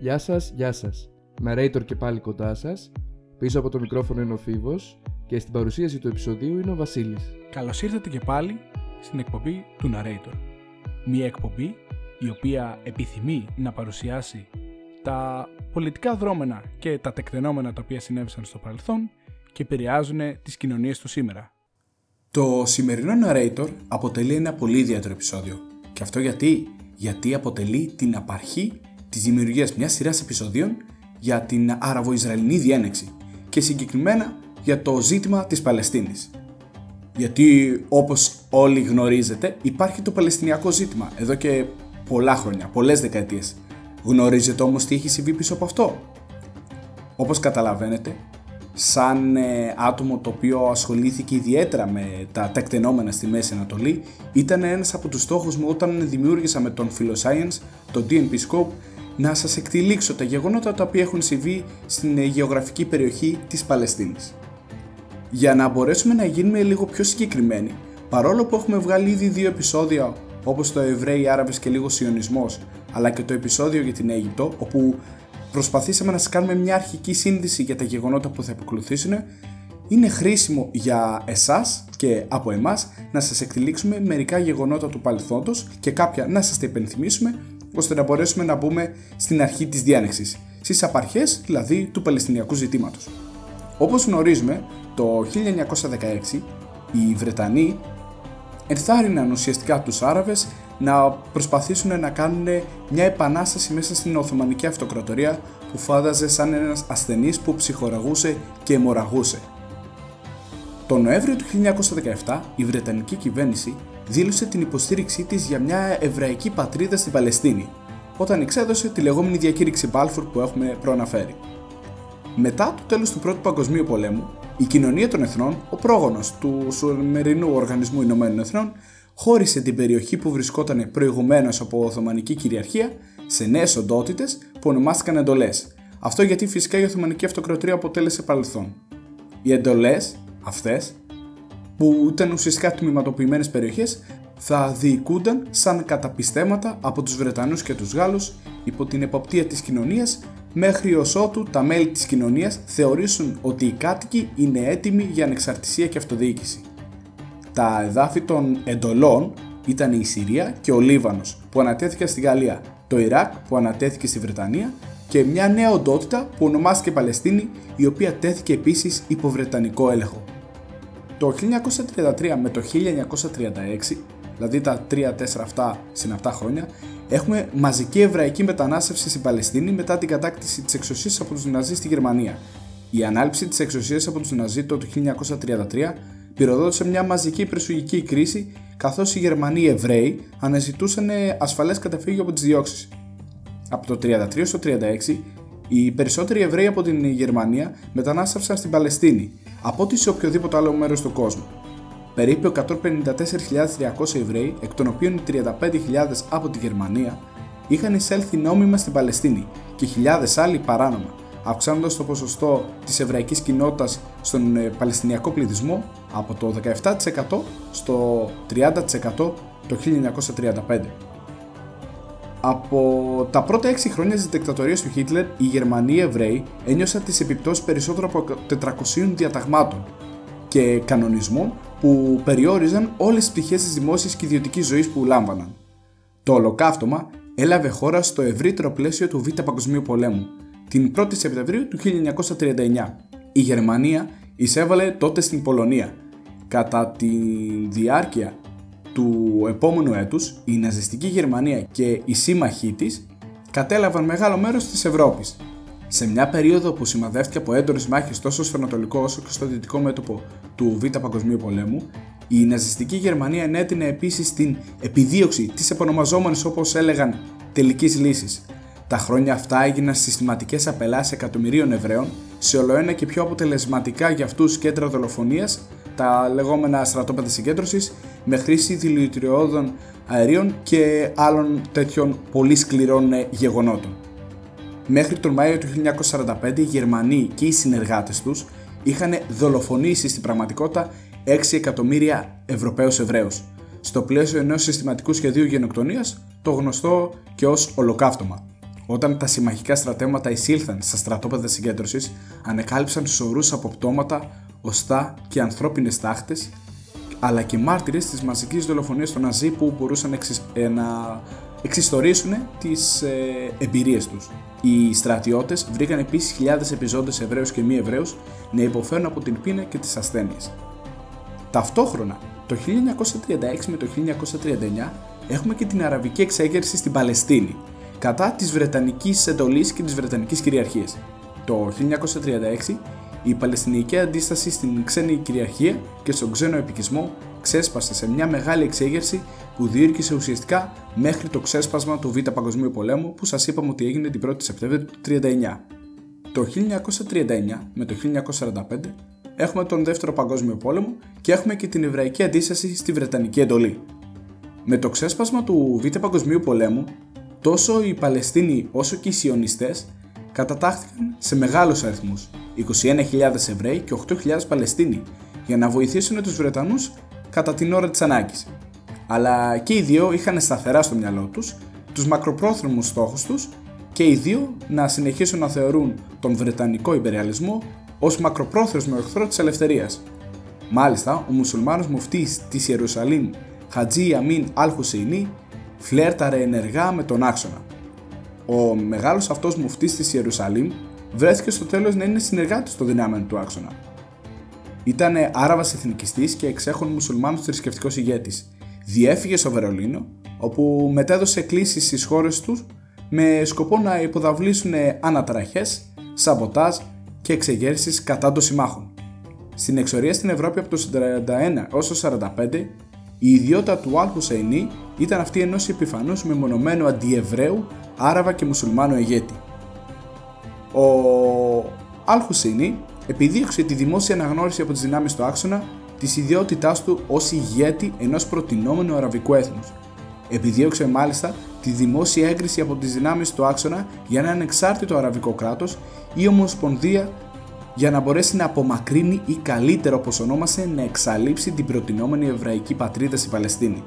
Γεια σας, γεια σας. Narrator και πάλι κοντά σας. Πίσω από το μικρόφωνο είναι ο Φίβος και στην παρουσίαση του επεισοδίου είναι ο Βασίλης. Καλώς ήρθατε και πάλι στην εκπομπή του Narrator. Μια εκπομπή η οποία επιθυμεί να παρουσιάσει τα πολιτικά δρόμενα και τα τεκτενόμενα τα οποία συνέβησαν στο παρελθόν και επηρεάζουν τις κοινωνίες του σήμερα. Το σημερινό Narrator αποτελεί ένα πολύ ιδιαίτερο επεισόδιο. Και αυτό γιατί, γιατί αποτελεί την απαρχή της δημιουργίας μιας σειράς επεισοδίων για την Άραβο-Ισραηλινή διένεξη και συγκεκριμένα για το ζήτημα της Παλαιστίνης. Γιατί όπως όλοι γνωρίζετε υπάρχει το Παλαιστινιακό ζήτημα εδώ και πολλά χρόνια, πολλές δεκαετίες. Γνωρίζετε όμως τι έχει συμβεί πίσω από αυτό. Όπως καταλαβαίνετε, σαν ε, άτομο το οποίο ασχολήθηκε ιδιαίτερα με τα τεκτενόμενα στη Μέση Ανατολή, ήταν ένας από τους στόχους μου όταν δημιούργησα με τον Philoscience, το DNP Scope, να σας εκτιλήξω τα γεγονότα τα οποία έχουν συμβεί στην ε, γεωγραφική περιοχή της Παλαιστίνης. Για να μπορέσουμε να γίνουμε λίγο πιο συγκεκριμένοι, παρόλο που έχουμε βγάλει ήδη δύο επεισόδια όπως το Εβραίοι Άραβες και λίγο Σιωνισμός, αλλά και το επεισόδιο για την Αίγυπτο, όπου προσπαθήσαμε να σας κάνουμε μια αρχική σύνδεση για τα γεγονότα που θα επικολουθήσουν, είναι χρήσιμο για εσάς και από εμάς να σας εκτελήξουμε μερικά γεγονότα του παρελθόντος και κάποια να σας τα υπενθυμίσουμε ώστε να μπορέσουμε να μπούμε στην αρχή της διάνεξης, στις απαρχές δηλαδή του Παλαιστινιακού ζητήματος. Όπως γνωρίζουμε, το 1916 οι Βρετανοί ενθάρρυναν ουσιαστικά τους Άραβες να προσπαθήσουν να κάνουν μια επανάσταση μέσα στην Οθωμανική Αυτοκρατορία που φάνταζε σαν ένας ασθενής που ψυχοραγούσε και αιμορραγούσε. Το Νοέμβριο του 1917 η Βρετανική κυβέρνηση δήλωσε την υποστήριξή της για μια εβραϊκή πατρίδα στην Παλαιστίνη, όταν εξέδωσε τη λεγόμενη διακήρυξη Μπάλφουρ που έχουμε προαναφέρει. Μετά το τέλος του Πρώτου Παγκοσμίου Πολέμου, η Κοινωνία των Εθνών, ο πρόγονος του Σουρμερινού Οργανισμού Ηνωμένων Εθνών, χώρισε την περιοχή που βρισκόταν προηγουμένως από Οθωμανική κυριαρχία σε νέες οντότητες που ονομάστηκαν εντολές. Αυτό γιατί φυσικά η Οθωμανική Αυτοκρατορία αποτέλεσε παρελθόν. Οι εντολές αυτές που ήταν ουσιαστικά τμήματοποιημένε περιοχές, θα διοικούνταν σαν καταπιστέματα από τους Βρετανούς και τους Γάλλους υπό την εποπτεία της κοινωνίας μέχρι ως ότου τα μέλη της κοινωνίας θεωρήσουν ότι οι κάτοικοι είναι έτοιμοι για ανεξαρτησία και αυτοδιοίκηση. Τα εδάφη των εντολών ήταν η Συρία και ο Λίβανος που ανατέθηκε στη Γαλλία, το Ιράκ που ανατέθηκε στη Βρετανία και μια νέα οντότητα που ονομάστηκε Παλαιστίνη η οποία τέθηκε επίσης υπό Βρετανικό έλεγχο. Το 1933 με το 1936, δηλαδή τα 3-4 αυτά συναπτά χρόνια, έχουμε μαζική εβραϊκή μετανάστευση στην Παλαιστίνη μετά την κατάκτηση της εξουσίας από τους Ναζί στη Γερμανία. Η ανάληψη της εξουσίας από τους Ναζί το 1933 πυροδότησε μια μαζική υπερσουγική κρίση καθώς οι Γερμανοί Εβραίοι αναζητούσαν ασφαλές καταφύγιο από τις διώξεις. Από το 1933 στο 1936 οι περισσότεροι Εβραίοι από την Γερμανία μετανάστευσαν στην Παλαιστίνη από ό,τι σε οποιοδήποτε άλλο μέρος του κόσμου. Περίπου 154.300 Εβραίοι, εκ των οποίων οι 35.000 από τη Γερμανία, είχαν εισέλθει νόμιμα στην Παλαιστίνη και χιλιάδες άλλοι παράνομα, αυξάνοντας το ποσοστό της εβραϊκής κοινότητας στον ε, Παλαιστινιακό πληθυσμό από το 17% στο 30% το 1935. Από τα πρώτα 6 χρόνια της δικτατορίας του Χίτλερ, οι Γερμανοί Εβραίοι ένιωσαν τις επιπτώσεις περισσότερο από 400 διαταγμάτων και κανονισμών που περιόριζαν όλες τις πτυχές της δημόσιας και ιδιωτικής ζωής που λάμβαναν. Το ολοκαύτωμα έλαβε χώρα στο ευρύτερο πλαίσιο του Β' Παγκοσμίου Πολέμου, την 1η Σεπτεμβρίου του 1939. Η Γερμανία εισέβαλε τότε στην Πολωνία. Κατά τη διάρκεια του επόμενου έτους η ναζιστική Γερμανία και οι σύμμαχοί της κατέλαβαν μεγάλο μέρος της Ευρώπης. Σε μια περίοδο που σημαδεύτηκε από έντονες μάχες τόσο στο Ανατολικό όσο και στο Δυτικό μέτωπο του Β' Παγκοσμίου Πολέμου, η ναζιστική Γερμανία ενέτεινε επίσης την επιδίωξη της επωνομαζόμενης όπως έλεγαν τελικής λύσης. Τα χρόνια αυτά έγιναν συστηματικές απελάσεις εκατομμυρίων Εβραίων σε ολοένα και πιο αποτελεσματικά για αυτούς κέντρα δολοφονίας τα λεγόμενα στρατόπεδα συγκέντρωσης με χρήση δηλητηριώδων αερίων και άλλων τέτοιων πολύ σκληρών ε, γεγονότων. Μέχρι τον Μάιο του 1945 οι Γερμανοί και οι συνεργάτες τους είχαν δολοφονήσει στην πραγματικότητα 6 εκατομμύρια Ευρωπαίους Εβραίους στο πλαίσιο ενός συστηματικού σχεδίου γενοκτονίας το γνωστό και ως ολοκαύτωμα. όταν τα συμμαχικά στρατεύματα εισήλθαν στα στρατόπεδα συγκέντρωσης, ανεκάλυψαν σωρούς από πτώματα, οστά και ανθρώπινες τάχτες, αλλά και μάρτυρες της μαζικής δολοφονίας των Ναζί που μπορούσαν ε, να εξιστορήσουν τις ε, εμπειρίες τους. Οι στρατιώτες βρήκαν επίσης χιλιάδες επιζώντες Εβραίους και μη Εβραίους να υποφέρουν από την πείνα και τις ασθένειες. Ταυτόχρονα, το 1936 με το 1939 έχουμε και την αραβική εξέγερση στην Παλαιστίνη, κατά της Βρετανικής εντολής και της Βρετανικής κυριαρχίας. Το 1936 η Παλαιστινική αντίσταση στην ξένη κυριαρχία και στον ξένο επικισμό ξέσπασε σε μια μεγάλη εξέγερση που διήρκησε ουσιαστικά μέχρι το ξέσπασμα του Β' Παγκοσμίου Πολέμου που σας είπαμε ότι έγινε την 1η Σεπτέμβρη του 1939. Το 1939 με το 1945 έχουμε τον Δεύτερο Παγκόσμιο Πόλεμο και έχουμε και την Εβραϊκή αντίσταση στη Βρετανική εντολή. Με το ξέσπασμα του Β' Παγκοσμίου Πολέμου, τόσο οι Παλαιστίνοι όσο και οι Σιωνιστές κατατάχθηκαν σε μεγάλους αριθμούς, 21.000 Εβραίοι και 8.000 Παλαιστίνοι, για να βοηθήσουν τους Βρετανούς κατά την ώρα της ανάγκης. Αλλά και οι δύο είχαν σταθερά στο μυαλό τους τους μακροπρόθεσμους στόχους τους και οι δύο να συνεχίσουν να θεωρούν τον Βρετανικό υπεριαλισμό ως μακροπρόθεσμο εχθρό της ελευθερίας. Μάλιστα, ο μουσουλμάνος μουφτής της Ιερουσαλήμ Χατζή Αμίν Αλ Χουσεϊνή φλέρταρε ενεργά με τον άξονα. Ο μεγάλος αυτός μουφτής της Ιερουσαλήμ βρέθηκε στο τέλος να είναι συνεργάτης των δυνάμεων του άξονα. Ήταν Άραβας εθνικιστής και εξέχων μουσουλμάνος θρησκευτικός ηγέτης. Διέφυγε στο Βερολίνο, όπου μετέδωσε κλήσεις στις χώρες τους με σκοπό να υποδαβλήσουν αναταραχές, σαμποτάζ και εξεγέρσεις κατά των συμμάχων. Στην εξορία στην Ευρώπη από το 41 έως το 45, η ιδιότητα του Αλ Χουσαϊνί ήταν αυτή ενός επιφανούς μεμονωμένου αντιεβραίου, Άραβα και Μουσουλμάνου ηγέτη. Ο Αλ Χουσαϊνί επιδίωξε τη δημόσια αναγνώριση από τις δυνάμεις του άξονα της ιδιότητάς του ως ηγέτη ενός προτινόμενου αραβικού έθνους. Επιδίωξε μάλιστα τη δημόσια έγκριση από τις δυνάμεις του άξονα για ένα ανεξάρτητο αραβικό κράτος ή ομοσπονδία για να μπορέσει να απομακρύνει ή καλύτερο όπως ονόμασε να εξαλείψει την προτινόμενη εβραϊκή πατρίδα στη Παλαιστίνη.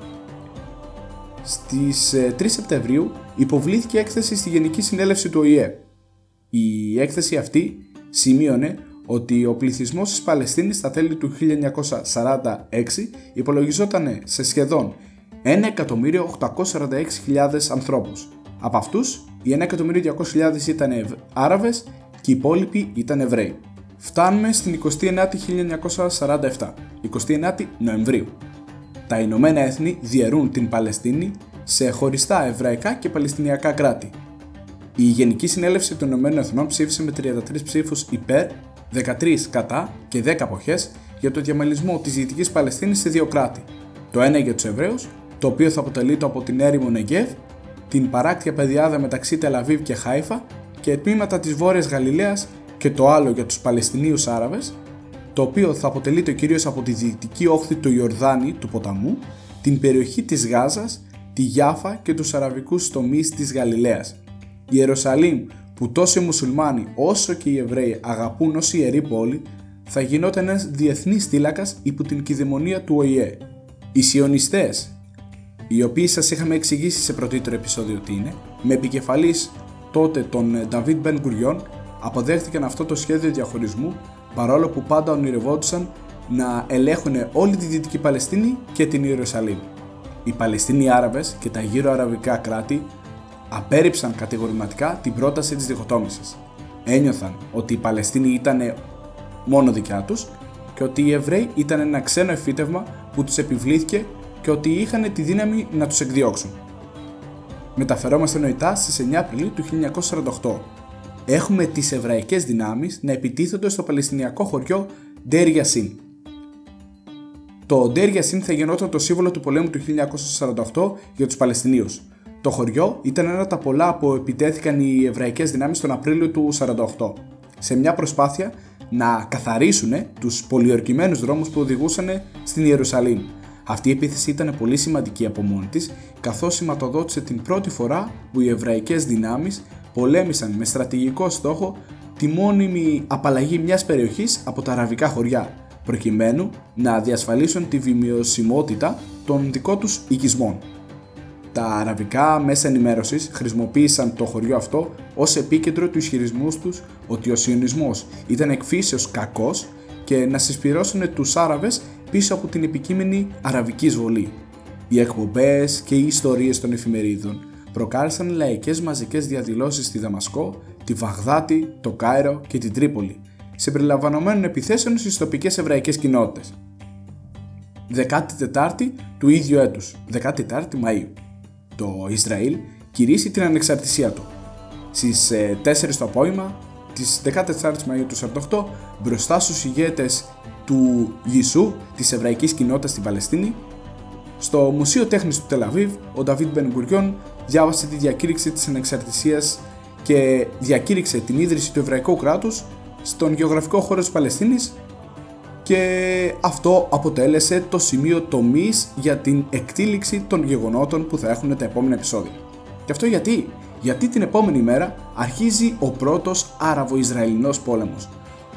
Στις 3 ε, Σεπτεμβρίου υποβλήθηκε έκθεση στη Γενική Συνέλευση του ΟΗΕ. Η έκθεση αυτή σημείωνε ότι ο πληθυσμός της Παλαιστίνης στα τέλη του 1946 υπολογιζόταν σε σχεδόν 1.846.000 ανθρώπους. Από αυτούς, οι 1.200.000 ήταν Άραβες και οι υπόλοιποι ήταν Εβραίοι. Φτάνουμε στην 29η 1947, 29η Νοεμβρίου. Τα Ηνωμένα Έθνη διαιρούν την Παλαιστίνη σε χωριστά εβραϊκά και παλαιστινιακά κράτη. Η Γενική Συνέλευση των Ηνωμένων Εθνών ψήφισε με 33 ψήφους υπέρ, 13 κατά και 10 αποχές για το διαμελισμό της Δυτικής Παλαιστίνης σε δύο κράτη. Το ένα για τους Εβραίους, το οποίο θα αποτελείται από την έρημο Νεγκεύ, την παράκτια πεδιάδα μεταξύ Τελαβίβ και Χάιφα και τμήματα της Βόρειας Γαλιλαίας και το άλλο για τους Παλαιστινίους Άραβες, το οποίο θα αποτελείται κυρίως από τη δυτική όχθη του Ιορδάνη του ποταμού, την περιοχή της Γάζας, τη Γιάφα και τους αραβικούς τομείς της Γαλιλαίας. Η Ιερουσαλήμ που τόσο οι μουσουλμάνοι όσο και οι Εβραίοι αγαπούν ως ιερή πόλη θα γινόταν ένας διεθνής θύλακας υπό την κυδαιμονία του ΟΗΕ. Οι Σιωνιστές, οι οποίοι σας είχαμε εξηγήσει σε πρωτήτωρο επεισόδιο τι είναι, με επικεφαλής τότε τον Νταβίτ Μπεν Γκουριόν αποδέχτηκαν αυτό το σχέδιο διαχωρισμού παρόλο που πάντα ονειρευόντουσαν να ελέγχουν όλη τη Δυτική Παλαιστίνη και την Ιερουσαλήμ. Οι Παλαιστίνοι Άραβες και τα γύρω αραβικά κράτη απέρριψαν κατηγορηματικά την πρόταση της διχοτόμησης. Ένιωθαν ότι η Παλαιστίνη ήταν μόνο δικιά τους και ότι οι Εβραίοι ήταν ένα ξένο εφήτευμα που τους επιβλήθηκε και ότι είχαν τη δύναμη να τους εκδιώξουν. Μεταφερόμαστε νοητά στις 9 Απριλίου του 1948 έχουμε τις εβραϊκές δυνάμεις να επιτίθονται στο παλαιστινιακό χωριό Ντερ Yassin. Το Ντερ Yassin θα γινόταν το σύμβολο του πολέμου του 1948 για τους Παλαιστινίους. Το χωριό ήταν ένα από τα πολλά που επιτέθηκαν οι εβραϊκές δυνάμεις τον Απρίλιο του 1948, σε μια προσπάθεια να καθαρίσουν τους πολιορκημένους δρόμους που οδηγούσαν στην Ιερουσαλήμ. Αυτή η επίθεση ήταν πολύ σημαντική από μόνη της, καθώς σηματοδότησε την πρώτη φορά που οι εβραϊκές δυνάμεις πολέμησαν με στρατηγικό στόχο τη μόνιμη απαλλαγή μιας περιοχής από τα αραβικά χωριά, προκειμένου να διασφαλίσουν τη βιομιωσιμότητα των δικών τους οικισμών. Τα αραβικά μέσα ενημέρωσης χρησιμοποίησαν το χωριό αυτό ως επίκεντρο του ισχυρισμού τους ότι ο Σιωνισμός ήταν εκφύσεως κακός και να συσπηρώσουν τους Άραβες πίσω από την επικείμενη αραβική εισβολή. Οι εκπομπές και οι ιστορίες των εφημερίδων προκάλεσαν λαϊκές μαζικές διαδηλώσεις στη Δαμασκό, τη Βαγδάτη, το Κάιρο και την Τρίπολη, συμπεριλαμβανομένων επιθέσεων στις τοπικές εβραϊκές κοινότητες. 14η του ίδιου έτους, 14η Μαΐου. Το Ισραήλ κηρύσσει την ανεξαρτησία του. Στις 4 ε, το απόγευμα της 14ης Μαΐου του 48 μπροστά στους ηγέτες του Ιησού της εβραϊκής κοινότητας στην Παλαιστίνη στο Μουσείο Τέχνης του Τελαβίβ, ο Νταβίτ Μπενγκουριόν διάβασε τη διακήρυξη της ανεξαρτησίας και διακήρυξε την ίδρυση του εβραϊκού κράτους στον γεωγραφικό χώρο της Παλαιστίνης και αυτό αποτέλεσε το σημείο τομής για την εκτήληξη των γεγονότων που θα έχουν τα επόμενα επεισόδια. Και αυτό γιατί; Γιατί την επόμενη μέρα αρχίζει ο πρώτος Άραβο-Ισραηλινός πόλεμος.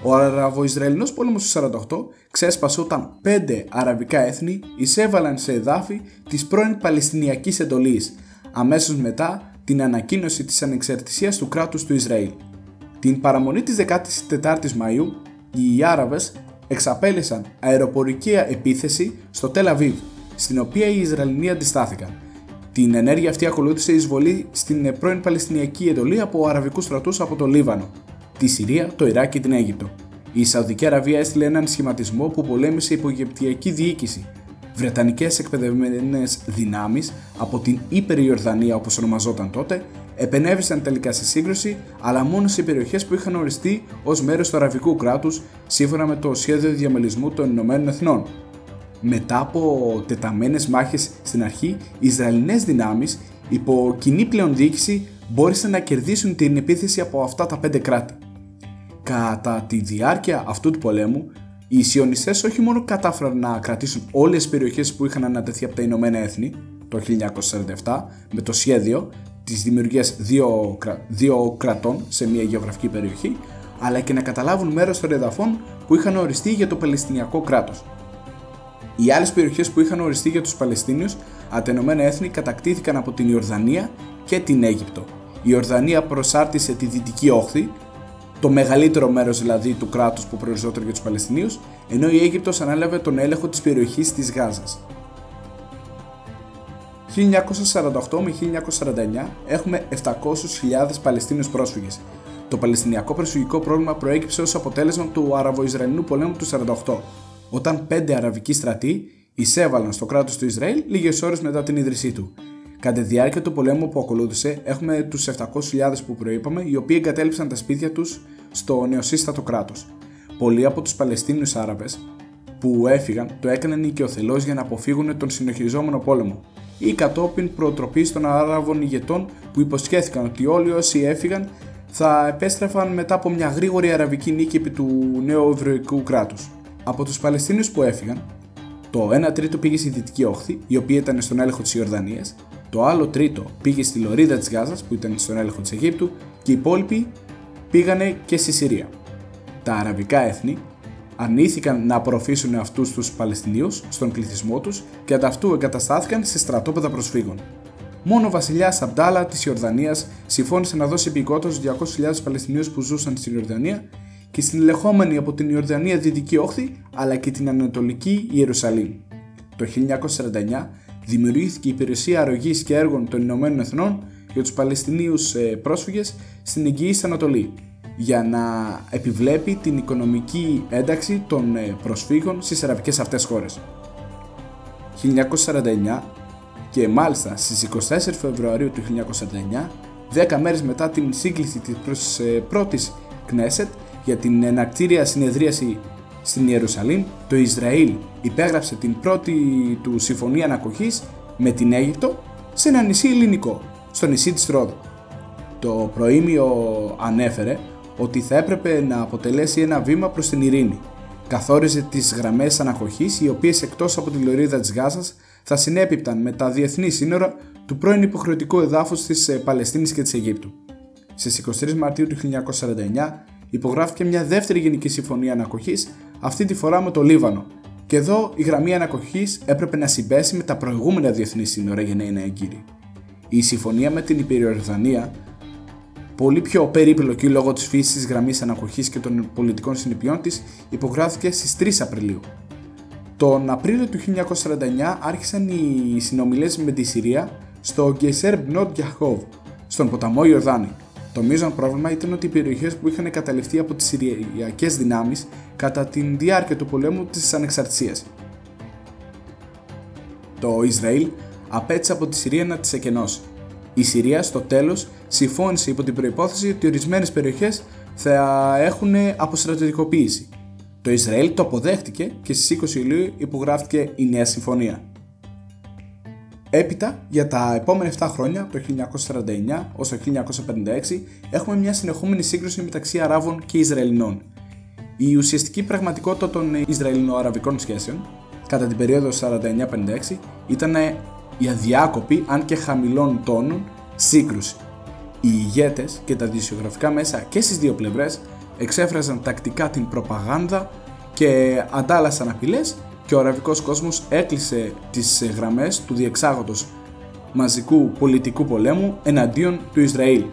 Ο Άραβο-Ισραηλινός πόλεμος του 48 ξέσπασε όταν πέντε αραβικά έθνη εισέβαλαν σε εδάφη της πρώην Παλαιστινιακής εντολής, αμέσως μετά την ανακοίνωση της ανεξαρτησίας του κράτους του Ισραήλ. Την παραμονή της 14ης Μαΐου, οι Άραβες εξαπέλυσαν αεροπορική επίθεση στο Τελαβίβ, στην οποία οι Ισραηλινοί αντιστάθηκαν. Την ενέργεια αυτή ακολούθησε η εισβολή στην πρώην Παλαιστινιακή εντολή από αραβικούς στρατούς από το Λίβανο, τη Συρία, το Ιράκ και την Αίγυπτο. Η Σαουδική Αραβία έστειλε έναν σχηματισμό που πολέμησε υπό Αιγυπτιακή διοίκηση. Βρετανικές εκπαιδευμένες δυνάμεις από την Υπεριορδανία όπως ονομαζόταν τότε επενέβησαν τελικά στη σύγκρουση, αλλά μόνο σε περιοχές που είχαν οριστεί ως μέρος του αραβικού κράτους σύμφωνα με το σχέδιο διαμελισμού των Ηνωμένων Εθνών. Μετά από τεταμένες μάχες στην αρχή, οι Ισραηλινές δυνάμεις υπό κοινή πλέον διοίκηση μπόρεσαν να κερδίσουν την επίθεση από αυτά τα πέντε κράτη. Κατά τη διάρκεια αυτού του πολέμου, οι Σιωνιστές όχι μόνο κατάφεραν να κρατήσουν όλες τις περιοχές που είχαν ανατεθεί από τα Ηνωμένα Έθνη το 1947 με το σχέδιο της δημιουργίας δύο, δύο κρατών σε μια γεωγραφική περιοχή, αλλά και να καταλάβουν μέρος των εδαφών που είχαν οριστεί για το Παλαιστινιακό κράτος. Οι άλλες περιοχές που είχαν οριστεί για τους Παλαιστίνιους από τα Ηνωμένα Έθνη κατακτήθηκαν από την Ιορδανία και την Αίγυπτο. Η Ιορδανία προσάρτησε τη δυτική όχθη το μεγαλύτερο μέρος δηλαδή του κράτους που προοριζόταν για τους Παλαιστινίους, ενώ η Αίγυπτος ανέλαβε τον έλεγχο της περιοχής της Γάζας. 1948 με 1949 έχουμε 700.000 Παλαιστίνιους πρόσφυγες. Το Παλαιστινιακό προσφυγικό πρόβλημα προέκυψε ως αποτέλεσμα του Αραβο-Ισραηλινού πολέμου του 1948, όταν πέντε αραβικοί στρατοί εισέβαλαν στο κράτος του Ισραήλ λίγες ώρες μετά την ίδρυσή του Κατά τη διάρκεια του πολέμου που ακολούθησε, έχουμε τους 700.000 που προείπαμε, οι οποίοι εγκατέλειψαν τα σπίτια τους στο νεοσύστατο κράτος. Πολλοί από τους Παλαιστίνιους Άραβες που έφυγαν το έκαναν οικειοθελώς για να αποφύγουν τον συνεχιζόμενο πόλεμο ή κατόπιν προτροπή των Άραβων ηγετών που υποσχέθηκαν ότι όλοι όσοι έφυγαν θα επέστρεφαν μετά από μια γρήγορη αραβική νίκη επί του νέου ευρωϊκού κράτους. Από τους Παλαιστίνιους που έφυγαν, το 1 τρίτο πήγε στη Δυτική Όχθη, η οποία ήταν στον έλεγχο της Ιορδανίας, το άλλο τρίτο πήγε στη λωρίδα της Γάζας που ήταν στον έλεγχο της Αιγύπτου και οι υπόλοιποι πήγανε και στη Συρία. Τα αραβικά έθνη αρνήθηκαν να απορροφήσουν αυτούς τους Παλαιστινίους στον πληθυσμό τους και ανταυτού εγκαταστάθηκαν σε στρατόπεδα προσφύγων. Μόνο ο βασιλιάς Αμπτάλα της Ιορδανίας συμφώνησε να δώσει υπηκότητα στου 200.000 Παλαιστινίους που ζούσαν στην Ιορδανία και στην ελεγχόμενη από την Ιορδανία Δυτική Όχθη αλλά και την Ανατολική Ιερουσαλήμ. Το 1949 δημιουργήθηκε η Υπηρεσία Αρρωγής και Έργων των Ηνωμένων Εθνών για τους Παλαιστινίους ε, πρόσφυγες στην Εγγυή Ανατολή, για να επιβλέπει την οικονομική ένταξη των ε, προσφύγων στις αραβικές αυτές χώρες. 1949 και μάλιστα στις 24 Φεβρουαρίου του 1949, 10 μέρες μετά την σύγκληση της ε, πρώτης Κνέσετ για την ενακτήρια συνεδρίαση στην Ιερουσαλήμ, το Ισραήλ υπέγραψε την πρώτη του συμφωνία ανακοχής με την Αίγυπτο σε ένα νησί ελληνικό, στο νησί της Ρόδου. Το προήμιο ανέφερε ότι θα έπρεπε να αποτελέσει ένα βήμα προς την ειρήνη. Καθόριζε τις γραμμές ανακοχής οι οποίες εκτός από τη λωρίδα της Γάζας θα συνέπιπταν με τα διεθνή σύνορα του πρώην υποχρεωτικού εδάφους της ε, Παλαιστίνης και της Αιγύπτου. Στις 23 Μαρτίου του 1949 υπογράφηκε μια δεύτερη γενική συμφωνία ανακοχής αυτή τη φορά με το Λίβανο. Και εδώ η γραμμή ανακοχή έπρεπε να συμπέσει με τα προηγούμενα διεθνή σύνορα για να είναι έγκυρη. Η συμφωνία με την Υπηριορδανία, πολύ πιο περίπλοκη λόγω της φύσης της γραμμής ανακοχής και των πολιτικών συνεπειών της, υπογράφηκε στις 3 Απριλίου. Τον Απρίλιο του 1949 άρχισαν οι συνομιλίες με τη Συρία στο Γκεσέρ Μπνότ Γιαχόβ, στον ποταμό Ιορδάνη. Το μείζον πρόβλημα ήταν ότι οι περιοχές που είχαν καταληφθεί από τις Συριακές δυνάμεις κατά τη διάρκεια του πολέμου της Ανεξαρτησίας. Το Ισραήλ απέτυχε από τη Συρία να τις εκενώσει. Η Συρία στο τέλος συμφώνησε υπό την προπόθεση ότι ορισμένες περιοχές θα έχουν αποστρατιωτικοποίηση. Το Ισραήλ το αποδέχτηκε και στις 20 Ιουλίου υπογράφηκε η νέα συμφωνία. Έπειτα, για τα επόμενα 7 χρόνια, το 1949 ως το 1956, έχουμε μια συνεχόμενη σύγκρουση μεταξύ Αράβων και Ισραηλινών. Η ουσιαστική πραγματικότητα των Ισραηλινο-Αραβικών σχέσεων κατά την περίοδο 49-56 ήταν η αδιάκοπη, αν και χαμηλών τόνων, σύγκρουση. Οι ηγέτες και τα δισιογραφικά μέσα και στις δύο πλευρές εξέφραζαν τακτικά την προπαγάνδα και αντάλλασαν απειλές και ο αραβικός κόσμος έκλεισε τις γραμμές του διεξάγοντος μαζικού πολιτικού πολέμου εναντίον του Ισραήλ,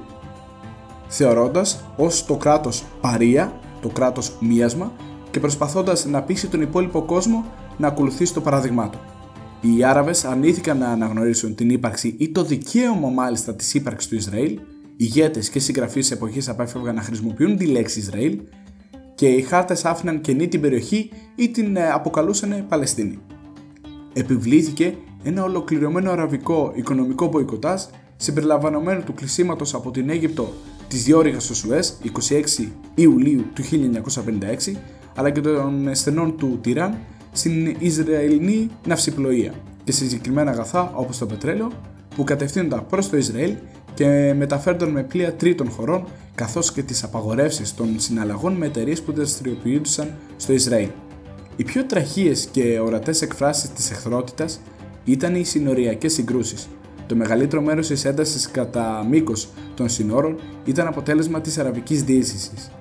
θεωρώντας ως το κράτος παρία, το κράτος μίασμα και προσπαθώντας να πείσει τον υπόλοιπο κόσμο να ακολουθήσει το παράδειγμά του. Οι Άραβες αρνήθηκαν να αναγνωρίσουν την ύπαρξη ή το δικαίωμα μάλιστα της ύπαρξης του Ισραήλ, ηγέτες και συγγραφείς εποχής απέφευγαν να χρησιμοποιούν τη λέξη Ισραήλ και οι χάρτες άφηναν κενή την περιοχή ή την ε, αποκαλούσαν Παλαιστίνη. Επιβλήθηκε ένα ολοκληρωμένο αραβικό οικονομικό μποϊκοτάζ συμπεριλαμβανομένου του κλεισίματος από την Αίγυπτο της διόρυγας του Σουέζ 26 Ιουλίου του 1956 αλλά και των στενών του Τυράν στην Ισραηλινή ναυσιπλοεία και σε συγκεκριμένα αγαθά όπως το πετρέλαιο που κατευθύνονταν προς το Ισραήλ και μεταφέρονταν με πλοία τρίτων χωρών καθώς και τις απαγορεύσεις των συναλλαγών με εταιρείες που δραστηριοποιούνταν στο Ισραήλ. Οι πιο τραχείες και ορατές εκφράσεις της εχθρότητας ήταν οι συνοριακές συγκρούσεις. Το μεγαλύτερο μέρος της έντασης κατά μήκος των συνόρων ήταν αποτέλεσμα της αραβικής διείσδυσης.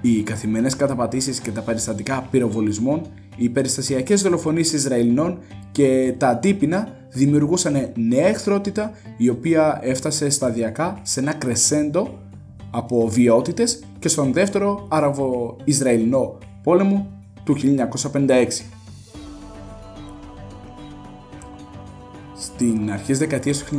Οι καθημένες καταπατήσεις και τα περιστατικά πυροβολισμών, οι περιστασιακές δολοφονίες Ισραηλινών και τα αντίπεινα δημιουργούσαν νέα εχθρότητα η οποία έφτασε σταδιακά σε ένα κρεσέντο από βιότητες και στον δεύτερο Άραβο-Ισραηλινό πόλεμο του 1956. Στην αρχές δεκαετίας του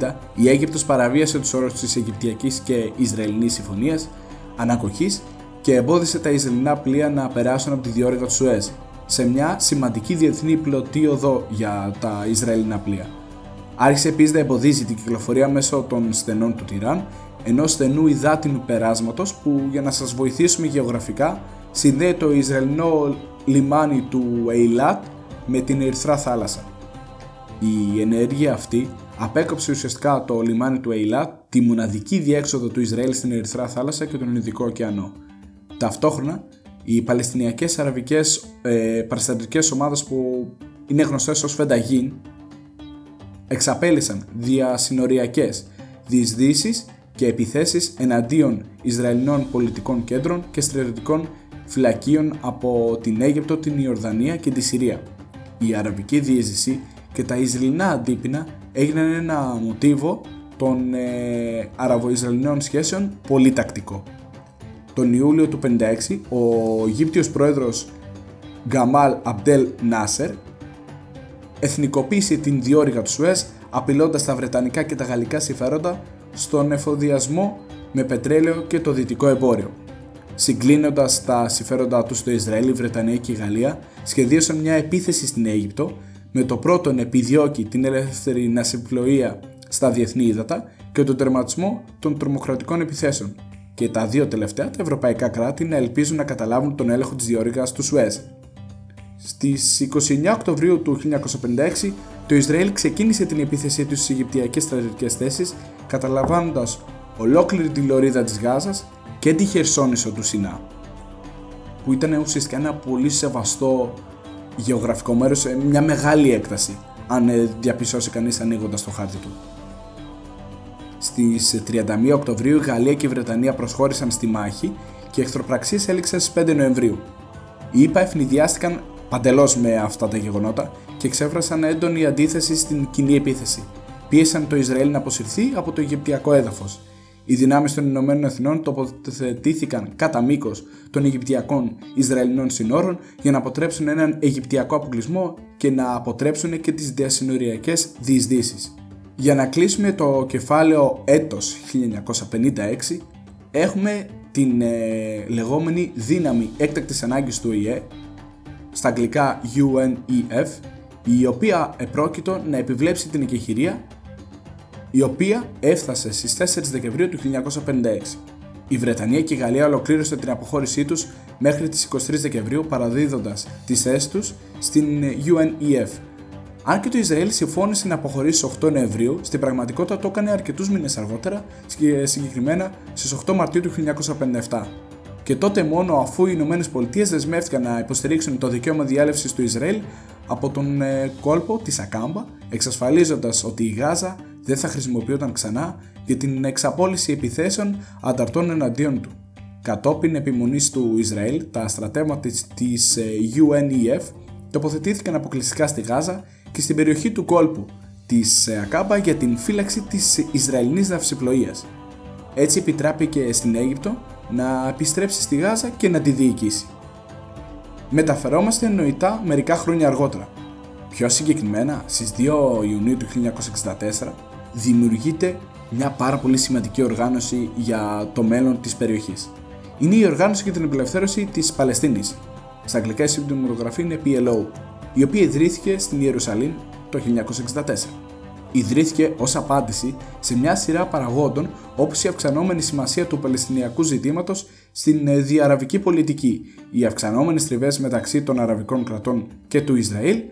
1950 η Αίγυπτος παραβίασε τους όρους της Αιγυπτιακής και Ισραηλινής συμφωνίας ανακοχής και εμπόδισε τα Ισραηλινά πλοία να περάσουν από τη διόρυγα του Σουέζ σε μια σημαντική διεθνή πλωτή οδό για τα Ισραηλινά πλοία. Άρχισε επίσης να εμποδίζει την κυκλοφορία μέσω των στενών του Τυράν, ενός στενού υδάτινου περάσματος που για να σας βοηθήσουμε γεωγραφικά συνδέει το Ισραηλινό λιμάνι του Ειλάτ με την Ερυθρά θάλασσα. Η ενέργεια αυτή απέκοψε ουσιαστικά το λιμάνι του Ειλάτ, τη μοναδική διέξοδο του Ισραήλ στην Ερυθρά θάλασσα και τον Ινδικό ωκεανό. Ταυτόχρονα οι Παλαιστινιακές Αραβικές ε, παραστατικές ομάδες που είναι γνωστές ως Φενταγίν εξαπέλυσαν διασυνοριακές διεισδύσεις και επιθέσεις εναντίον Ισραηλινών πολιτικών κέντρων και στρατιωτικών φυλακίων από την Αίγυπτο, την Ιορδανία και τη Συρία. Η αραβική διείσδυση και τα Ισραηλινά αντίπεινα έγιναν ένα μοτίβο των ε, Αραβο-Ισραηλινών σχέσεων πολύ τακτικό τον Ιούλιο του 56 ο Αιγύπτιος πρόεδρος Γκαμάλ Αμπτέλ Νάσερ εθνικοποίησε την διόρυγα του Σουέζ απειλώντας τα βρετανικά και τα γαλλικά συμφέροντα στον εφοδιασμό με πετρέλαιο και το δυτικό εμπόριο. Συγκλίνοντας τα συμφέροντά τους στο Ισραήλ, η Βρετανία και η Γαλλία σχεδίασαν μια επίθεση στην Αίγυπτο με το πρώτο να επιδιώκει την ελεύθερη νασιπλοεία στα διεθνή ύδατα και τον τερματισμό των τρομοκρατικών επιθέσεων και τα δύο τελευταία τα ευρωπαϊκά κράτη να ελπίζουν να καταλάβουν τον έλεγχο της διόρυγας του Σουέζ. Στις 29 Οκτωβρίου του 1956 το Ισραήλ ξεκίνησε την επίθεσή του στις Αιγυπτιακές στρατιωτικές θέσεις καταλαμβάνοντας ολόκληρη τη λωρίδα της Γάζας και τη Χερσόνησο του Σινά που ήταν ουσιαστικά ένα πολύ σεβαστό γεωγραφικό μέρος, μια μεγάλη έκταση αν ε, διαπιστώσει κανείς ανοίγοντας το χάρτη του. Στις 31 Οκτωβρίου η Γαλλία και η Βρετανία προσχώρησαν στη μάχη και οι εχθροπραξίες έληξαν στις 5 Νοεμβρίου. Οι ΗΠΑ ευνηδιάστηκαν παντελώς με αυτά τα γεγονότα και εξέφρασαν έντονη αντίθεση στην κοινή επίθεση. πίεσαν το Ισραήλ να αποσυρθεί από το Αιγυπτιακό έδαφος. Οι δυνάμεις των Ηνωμένων Εθνών τοποθετήθηκαν κατά μήκος των Αιγυπτιακών Ισραηλινών συνόρων για να αποτρέψουν έναν Αιγυπτιακό αποκλεισμό και να αποτρέψουν και τις διασυνοριακές διεισδύσεις. Για να κλείσουμε το κεφάλαιο έτος 1956 έχουμε την ε, λεγόμενη δύναμη έκτακτης ανάγκης του ΟΗΕ στα αγγλικά UNEF η οποία επρόκειτο να επιβλέψει την εκεχηρία η οποία έφτασε στις 4 Δεκεμβρίου του 1956. Η Βρετανία και η Γαλλία ολοκλήρωσαν την αποχώρησή τους μέχρι τις 23 Δεκεμβρίου παραδίδοντας τις θέσεις τους στην UNEF. Αν και το Ισραήλ συμφώνησε να αποχωρήσει στις 8 Νοεμβρίου, στην πραγματικότητα το έκανε αρκετούς μήνες αργότερα, συγκεκριμένα στις 8 Μαρτίου του 1957 και τότε μόνο αφού οι Ηνωμένες Πολιτείες δεσμεύτηκαν να υποστηρίξουν το δικαίωμα διάλευσης του Ισραήλ από τον ε, κόλπο της Ακάμπα, εξασφαλίζοντας ότι η Γάζα δεν θα χρησιμοποιούνταν ξανά για την εξαπόλυση επιθέσεων ανταρτών εναντίον του. Κατόπιν επιμονής του Ισραήλ, τα στρατεύματα της ε, UNEF τοποθετήθηκαν αποκλειστικά στη Γάζα και στην περιοχή του κόλπου της ε, Ακάμπα για την φύλαξη της Ισραηλινής ναυσιπλοείας. Έτσι επιτράπηκε στην Αίγυπτο να επιστρέψει στη Γάζα και να τη διοικήσει. Μεταφερόμαστε νοητά μερικά χρόνια αργότερα. Πιο συγκεκριμένα, στις 2 Ιουνίου του 1964, δημιουργείται μια πάρα πολύ σημαντική οργάνωση για το μέλλον της περιοχής. Είναι η Οργάνωση για την Απελευθέρωση της Παλαιστίνης. Στα αγγλικά η συντομογραφή είναι PLO, η οποία ιδρύθηκε στην Ιερουσαλήμ το 1964 ιδρύθηκε ως απάντηση σε μια σειρά παραγόντων όπως η αυξανόμενη σημασία του Παλαιστινιακού ζητήματος στην ε, διαραβική πολιτική, οι αυξανόμενες τριβές μεταξύ των αραβικών κρατών και του Ισραήλ,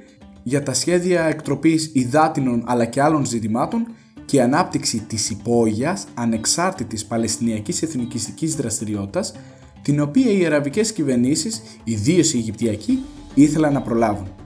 για τα σχέδια εκτροπής υδάτινων αλλά και άλλων ζητημάτων και η ανάπτυξη της υπόγειας ανεξάρτητης παλαιστινιακής εθνικιστικής δραστηριότητας την οποία οι αραβικές κυβερνήσεις, ιδίως η Αιγυπτιακή, ήθελαν να προλάβουν.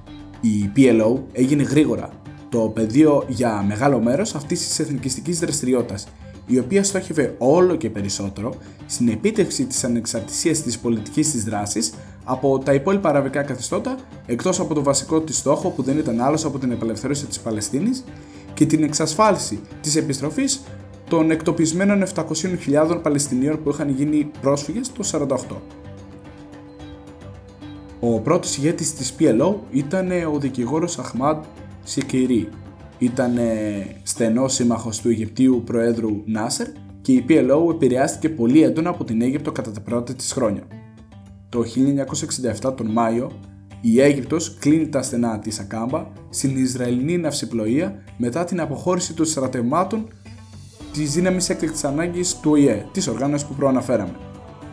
Η PLO έγινε γρήγορα το πεδίο για μεγάλο μέρος αυτής της εθνικιστικής δραστηριότητας, η οποία στόχευε όλο και περισσότερο στην επίτευξη της ανεξαρτησίας της πολιτικής της δράσης από τα υπόλοιπα αραβικά καθεστώτα, εκτός από το βασικό της στόχο που δεν ήταν άλλος από την απελευθέρωση της Παλαιστίνης και την εξασφάλιση της επιστροφής των εκτοπισμένων 700.000 Παλαιστινίων που είχαν γίνει πρόσφυγες το 1948. Ο πρώτος ηγέτης της PLO ήταν ο δικηγόρος Αχμάντ Σικυρί. Ήταν στενός σύμμαχος του Αιγυπτίου Προέδρου Νάσερ και η PLO επηρεάστηκε πολύ έντονα από την Αίγυπτο κατά τα πρώτα της χρόνια. Το 1967 τον Μάιο, η Αίγυπτος κλείνει τα στενά της Ακάμπα στην Ισραηλινή ναυσιπλοεία μετά την αποχώρηση των στρατευμάτων της δύναμης έκτακτης ανάγκης του ΟΗΕ, της οργάνωσης που προαναφέραμε.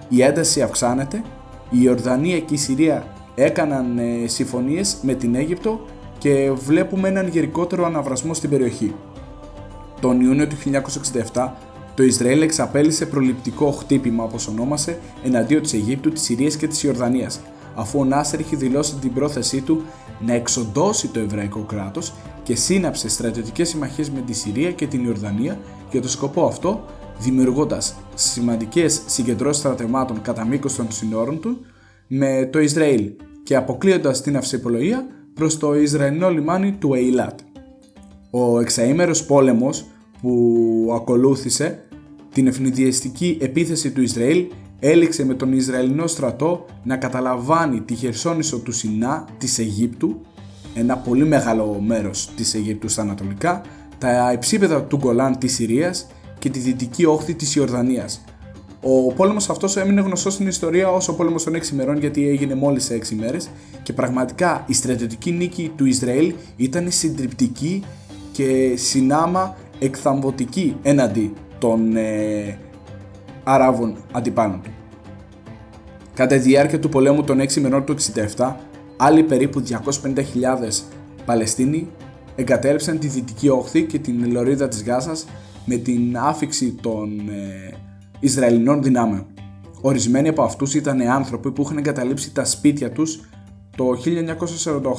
Η ένταση αυξάνεται, η Ορδανία και η Συρία έκαναν ε, συμφωνίες με την Αίγυπτο και βλέπουμε έναν γενικότερο αναβρασμό στην περιοχή. Τον Ιούνιο του 1967 το Ισραήλ εξαπέλυσε προληπτικό χτύπημα όπως ονόμασε εναντίον της Αιγύπτου, της Συρίας και της Ιορδανίας, αφού ο Νάσερ είχε δηλώσει την πρόθεσή του να εξοντώσει το εβραϊκό κράτος και σύναψε στρατιωτικές συμμαχίες με τη Συρία και την Ιορδανία για το σκοπό αυτό, δημιουργώντας σημαντικές συγκεντρώσεις στρατευμάτων κατά μήκος των συνόρων του με το Ισραήλ και αποκλείοντας την αυσιπολογία προς το Ισραηλινό λιμάνι του Ειλάτ. Ο εξαήμερος πόλεμος που ακολούθησε την ευνηδιαστική επίθεση του Ισραήλ έληξε με τον Ισραηλινό στρατό να καταλαμβάνει τη χερσόνησο του Σινά της Αιγύπτου, ένα πολύ μεγάλο μέρος της Αιγύπτου στα ανατολικά, τα υψίπεδα του Γκολάν της Συρίας και τη δυτική όχθη της Ιορδανίας, ο πόλεμος αυτός έμεινε γνωστός στην ιστορία ως ο πόλεμος των 6 ημερών, γιατί έγινε μόλις σε 6 ημέρε και πραγματικά η στρατιωτική νίκη του Ισραήλ ήταν συντριπτική και συνάμα εκθαμβωτική έναντι των ε, Αράβων αντιπάλων του. Κατά τη διάρκεια του πολέμου των 6 ημερών του 67, άλλοι περίπου 250.000 Παλαιστίνοι εγκατέλειψαν τη δυτική όχθη και την λωρίδα της Γάζας με την άφηξη των ε, Ισραηλινών δυνάμεων. Ορισμένοι από αυτούς ήταν άνθρωποι που είχαν εγκαταλείψει τα σπίτια τους το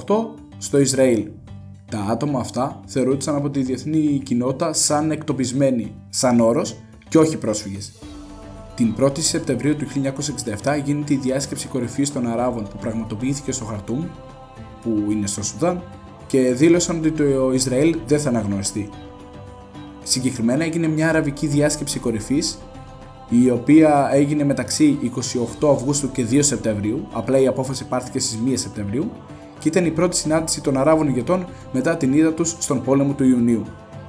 1948 στο Ισραήλ. Τα άτομα αυτά θεωρούνταν από τη διεθνή κοινότητα σαν εκτοπισμένοι, σαν όρος και όχι πρόσφυγες. Την 1η Σεπτεμβρίου του 1967 γίνεται η διάσκεψη κορυφής των Αράβων που πραγματοποιήθηκε στο Χαρτούμ, που είναι στο Σουδάν, και δήλωσαν ότι το Ισραήλ δεν θα αναγνωριστεί. Συγκεκριμένα έγινε μια αραβική διάσκεψη κορυφής η οποία έγινε μεταξύ 28 Αυγούστου και 2 Σεπτεμβρίου, απλά η απόφαση πάρθηκε στις 1 Σεπτεμβρίου και ήταν η πρώτη συνάντηση των Αράβων ηγετών μετά την είδα τους στον πόλεμο του Ιουνίου.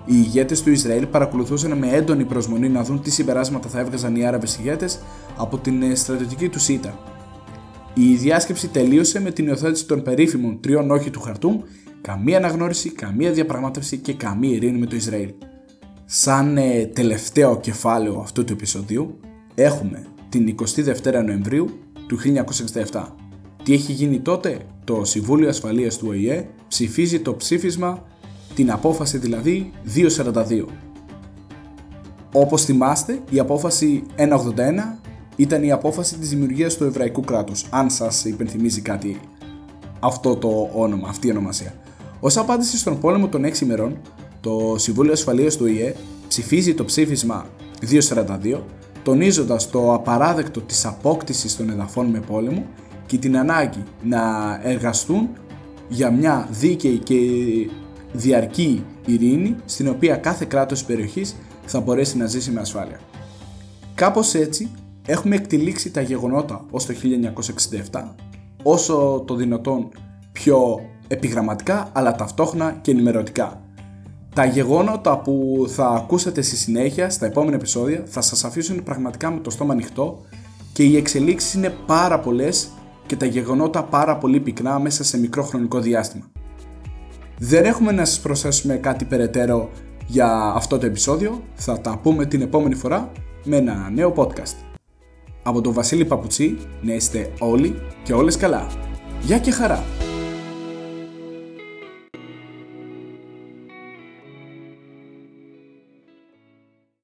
Οι ηγέτες του Ισραήλ παρακολουθούσαν με έντονη προσμονή να δουν τι συμπεράσματα θα έβγαζαν οι Άραβες ηγέτες από την στρατιωτική τους ΣΥΤΑ. Η διάσκεψη τελείωσε με την υιοθέτηση των περίφημων τριών όχι του χαρτούμ, καμία αναγνώριση, καμία διαπραγμάτευση και καμία ειρήνη με το Ισραήλ. Σαν ε, τελευταίο κεφάλαιο αυτού του επεισοδίου έχουμε την 22η Νοεμβρίου του 1967. Τι έχει γίνει τότε, το Συμβούλιο Ασφαλείας του ΟΗΕ ψηφίζει το ψήφισμα, την απόφαση δηλαδή 242. Όπως θυμάστε, η απόφαση 181 ήταν η απόφαση της δημιουργίας του εβραϊκού κράτους, αν σας υπενθυμίζει κάτι αυτό το όνομα, αυτή η ονομασία. Ως απάντηση στον πόλεμο των 6 ημερών, το Συμβούλιο Ασφαλείας του ΙΕ ψηφίζει το ψήφισμα 242, τονίζοντας το απαράδεκτο της απόκτησης των εδαφών με πόλεμο και την ανάγκη να εργαστούν για μια δίκαιη και διαρκή ειρήνη στην οποία κάθε κράτος της περιοχής θα μπορέσει να ζήσει με ασφάλεια. Κάπως έτσι έχουμε εκτελήξει τα γεγονότα ως το 1967 όσο το δυνατόν πιο επιγραμματικά αλλά ταυτόχρονα και ενημερωτικά. Τα γεγονότα που θα ακούσετε στη συνέχεια στα επόμενα επεισόδια θα σας αφήσουν πραγματικά με το στόμα ανοιχτό και οι εξελίξεις είναι πάρα πολλές και τα γεγονότα πάρα πολύ πυκνά μέσα σε μικρό χρονικό διάστημα. Δεν έχουμε να σας προσθέσουμε κάτι περαιτέρω για αυτό το επεισόδιο, θα τα πούμε την επόμενη φορά με ένα νέο podcast. Από τον Βασίλη Παπουτσί, να είστε όλοι και όλες καλά. Γεια και χαρά!